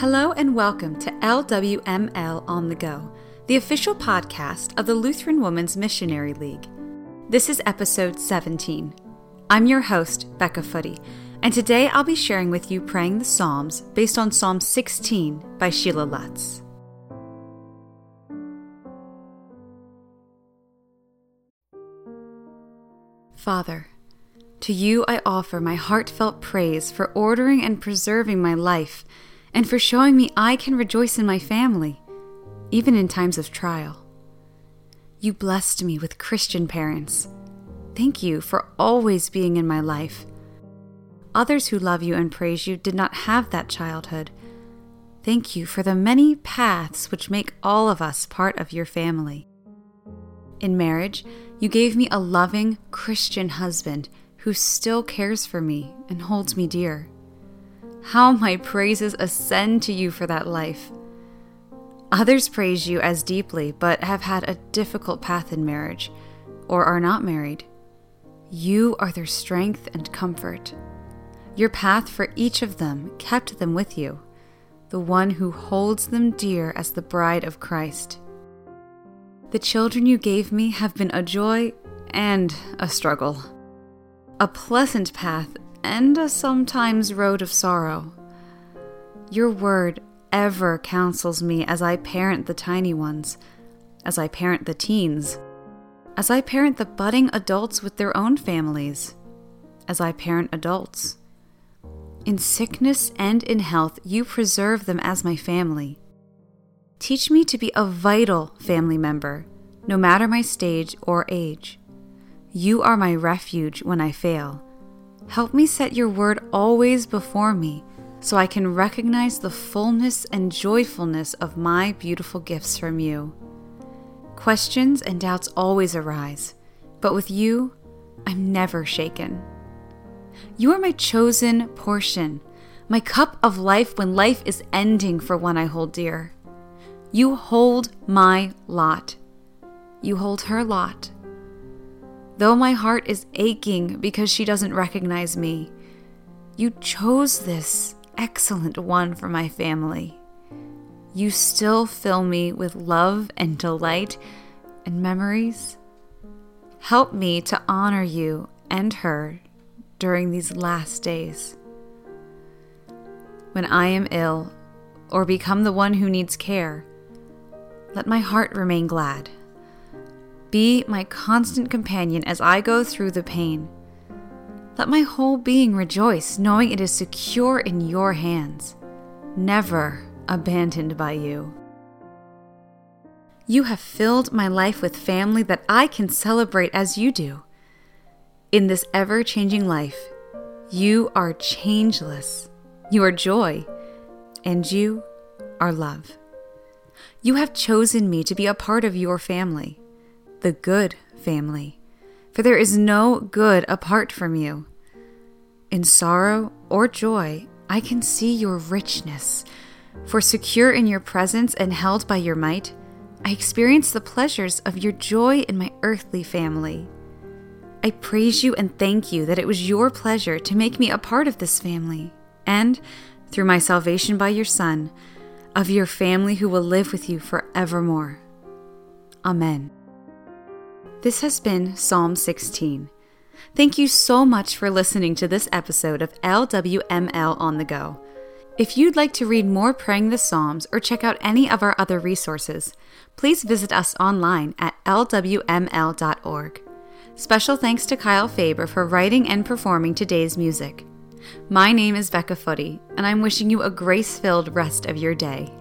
Hello and welcome to LWML On the Go, the official podcast of the Lutheran Women's Missionary League. This is episode 17. I'm your host, Becca Footy, and today I'll be sharing with you praying the Psalms based on Psalm 16 by Sheila Lutz. Father, to you I offer my heartfelt praise for ordering and preserving my life and for showing me I can rejoice in my family, even in times of trial. You blessed me with Christian parents. Thank you for always being in my life. Others who love you and praise you did not have that childhood. Thank you for the many paths which make all of us part of your family. In marriage, you gave me a loving Christian husband who still cares for me and holds me dear. How my praises ascend to you for that life. Others praise you as deeply, but have had a difficult path in marriage, or are not married. You are their strength and comfort. Your path for each of them kept them with you, the one who holds them dear as the bride of Christ. The children you gave me have been a joy and a struggle, a pleasant path and a sometimes road of sorrow. Your word ever counsels me as I parent the tiny ones, as I parent the teens, as I parent the budding adults with their own families, as I parent adults. In sickness and in health, you preserve them as my family. Teach me to be a vital family member, no matter my stage or age. You are my refuge when I fail Help me set your word always before me so I can recognize the fullness and joyfulness of my beautiful gifts from you. Questions and doubts always arise, but with you, I'm never shaken. You are my chosen portion, my cup of life when life is ending for one I hold dear. You hold my lot. You hold her lot. Though my heart is aching because she doesn't recognize me, you chose this excellent one for my family. You still fill me with love and delight and memories. Help me to honor you and her during these last days. When I am ill or become the one who needs care, let my heart remain glad. Be my constant companion as I go through the pain. Let my whole being rejoice, knowing it is secure in your hands, never abandoned by you. You have filled my life with family that I can celebrate as you do. In this ever changing life, you are changeless, you are joy, and you are love. You have chosen me to be a part of your family the good family, for there is no good apart from you. In sorrow or joy, I can see your richness, for secure in your presence and held by your might, I experience the pleasures of your joy in my earthly family. I praise you and thank you that it was your pleasure to make me a part of this family, and, through my salvation by your Son, of your family who will live with you forevermore. Amen. This has been Psalm 16. Thank you so much for listening to this episode of LWML on the Go. If you'd like to read more Praying the Psalms or check out any of our other resources, please visit us online at lwml.org. Special thanks to Kyle Faber for writing and performing today's music. My name is Becca Footy, and I'm wishing you a grace filled rest of your day.